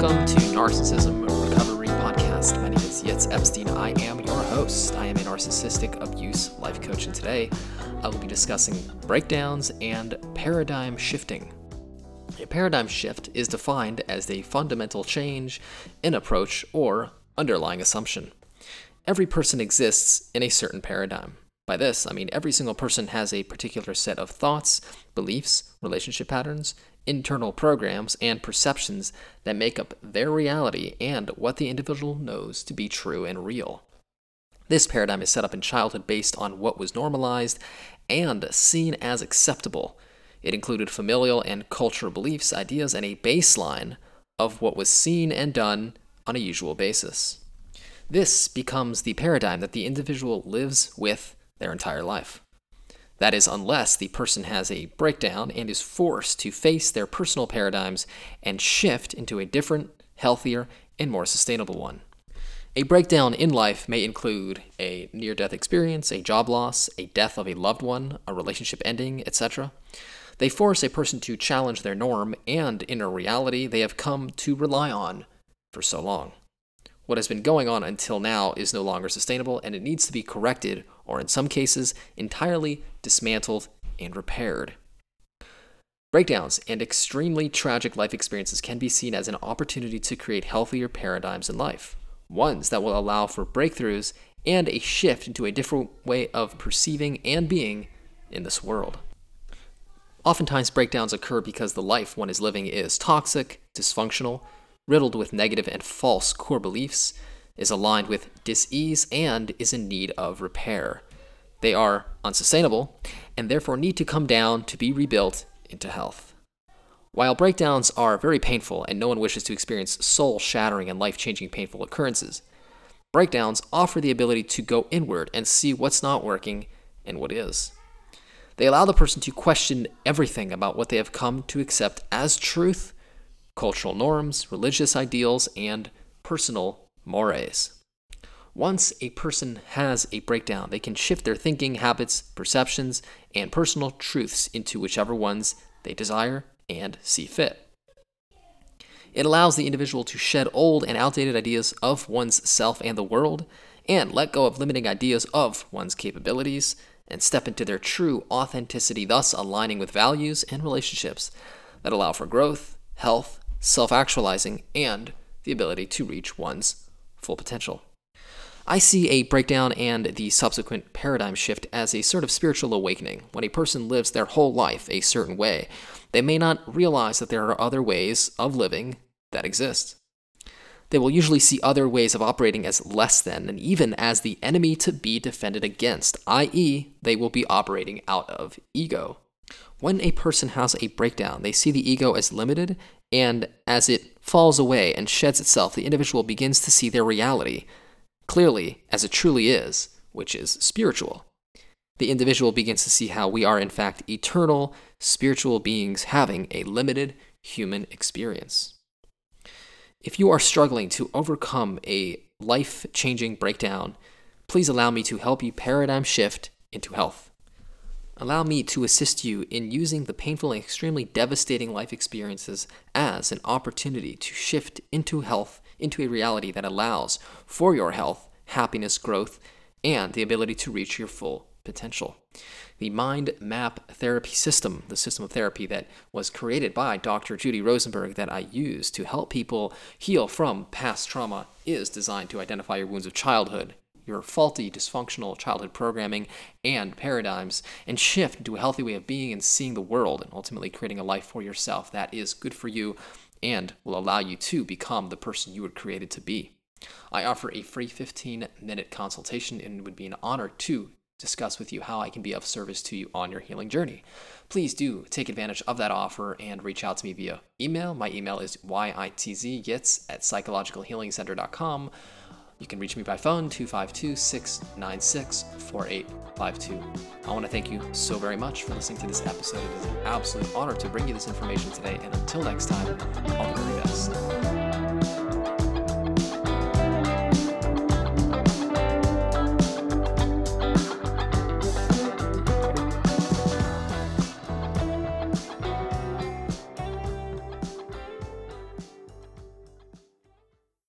Welcome to Narcissism Recovery Podcast. My name is Yitz Epstein. I am your host. I am a narcissistic abuse life coach, and today I will be discussing breakdowns and paradigm shifting. A paradigm shift is defined as a fundamental change in approach or underlying assumption. Every person exists in a certain paradigm. By this, I mean every single person has a particular set of thoughts, beliefs, relationship patterns, internal programs, and perceptions that make up their reality and what the individual knows to be true and real. This paradigm is set up in childhood based on what was normalized and seen as acceptable. It included familial and cultural beliefs, ideas, and a baseline of what was seen and done on a usual basis. This becomes the paradigm that the individual lives with their entire life. That is, unless the person has a breakdown and is forced to face their personal paradigms and shift into a different, healthier, and more sustainable one. A breakdown in life may include a near death experience, a job loss, a death of a loved one, a relationship ending, etc. They force a person to challenge their norm and inner reality they have come to rely on for so long. What has been going on until now is no longer sustainable and it needs to be corrected or, in some cases, entirely dismantled and repaired. Breakdowns and extremely tragic life experiences can be seen as an opportunity to create healthier paradigms in life, ones that will allow for breakthroughs and a shift into a different way of perceiving and being in this world. Oftentimes, breakdowns occur because the life one is living is toxic, dysfunctional, riddled with negative and false core beliefs, is aligned with dis-ease, and is in need of repair. They are unsustainable and therefore need to come down to be rebuilt into health. While breakdowns are very painful and no one wishes to experience soul shattering and life changing painful occurrences, breakdowns offer the ability to go inward and see what's not working and what is. They allow the person to question everything about what they have come to accept as truth cultural norms, religious ideals, and personal mores. Once a person has a breakdown, they can shift their thinking, habits, perceptions, and personal truths into whichever ones they desire and see fit. It allows the individual to shed old and outdated ideas of one's self and the world, and let go of limiting ideas of one's capabilities, and step into their true authenticity, thus aligning with values and relationships that allow for growth, health, self actualizing, and the ability to reach one's full potential. I see a breakdown and the subsequent paradigm shift as a sort of spiritual awakening. When a person lives their whole life a certain way, they may not realize that there are other ways of living that exist. They will usually see other ways of operating as less than and even as the enemy to be defended against, i.e., they will be operating out of ego. When a person has a breakdown, they see the ego as limited and as it falls away and sheds itself, the individual begins to see their reality clearly as it truly is, which is spiritual. The individual begins to see how we are, in fact, eternal spiritual beings having a limited human experience. If you are struggling to overcome a life changing breakdown, please allow me to help you paradigm shift into health. Allow me to assist you in using the painful and extremely devastating life experiences as an opportunity to shift into health, into a reality that allows for your health, happiness, growth, and the ability to reach your full potential. The Mind Map Therapy System, the system of therapy that was created by Dr. Judy Rosenberg that I use to help people heal from past trauma, is designed to identify your wounds of childhood, your faulty, dysfunctional childhood programming and paradigms and shift into a healthy way of being and seeing the world and ultimately creating a life for yourself that is good for you and will allow you to become the person you were created to be. I offer a free 15 minute consultation and it would be an honor to discuss with you how I can be of service to you on your healing journey. Please do take advantage of that offer and reach out to me via email. My email is yitzgits at psychologicalhealingcenter.com. You can reach me by phone 252 696 4852. I want to thank you so very much for listening to this episode. It is an absolute honor to bring you this information today. And until next time, all the very best.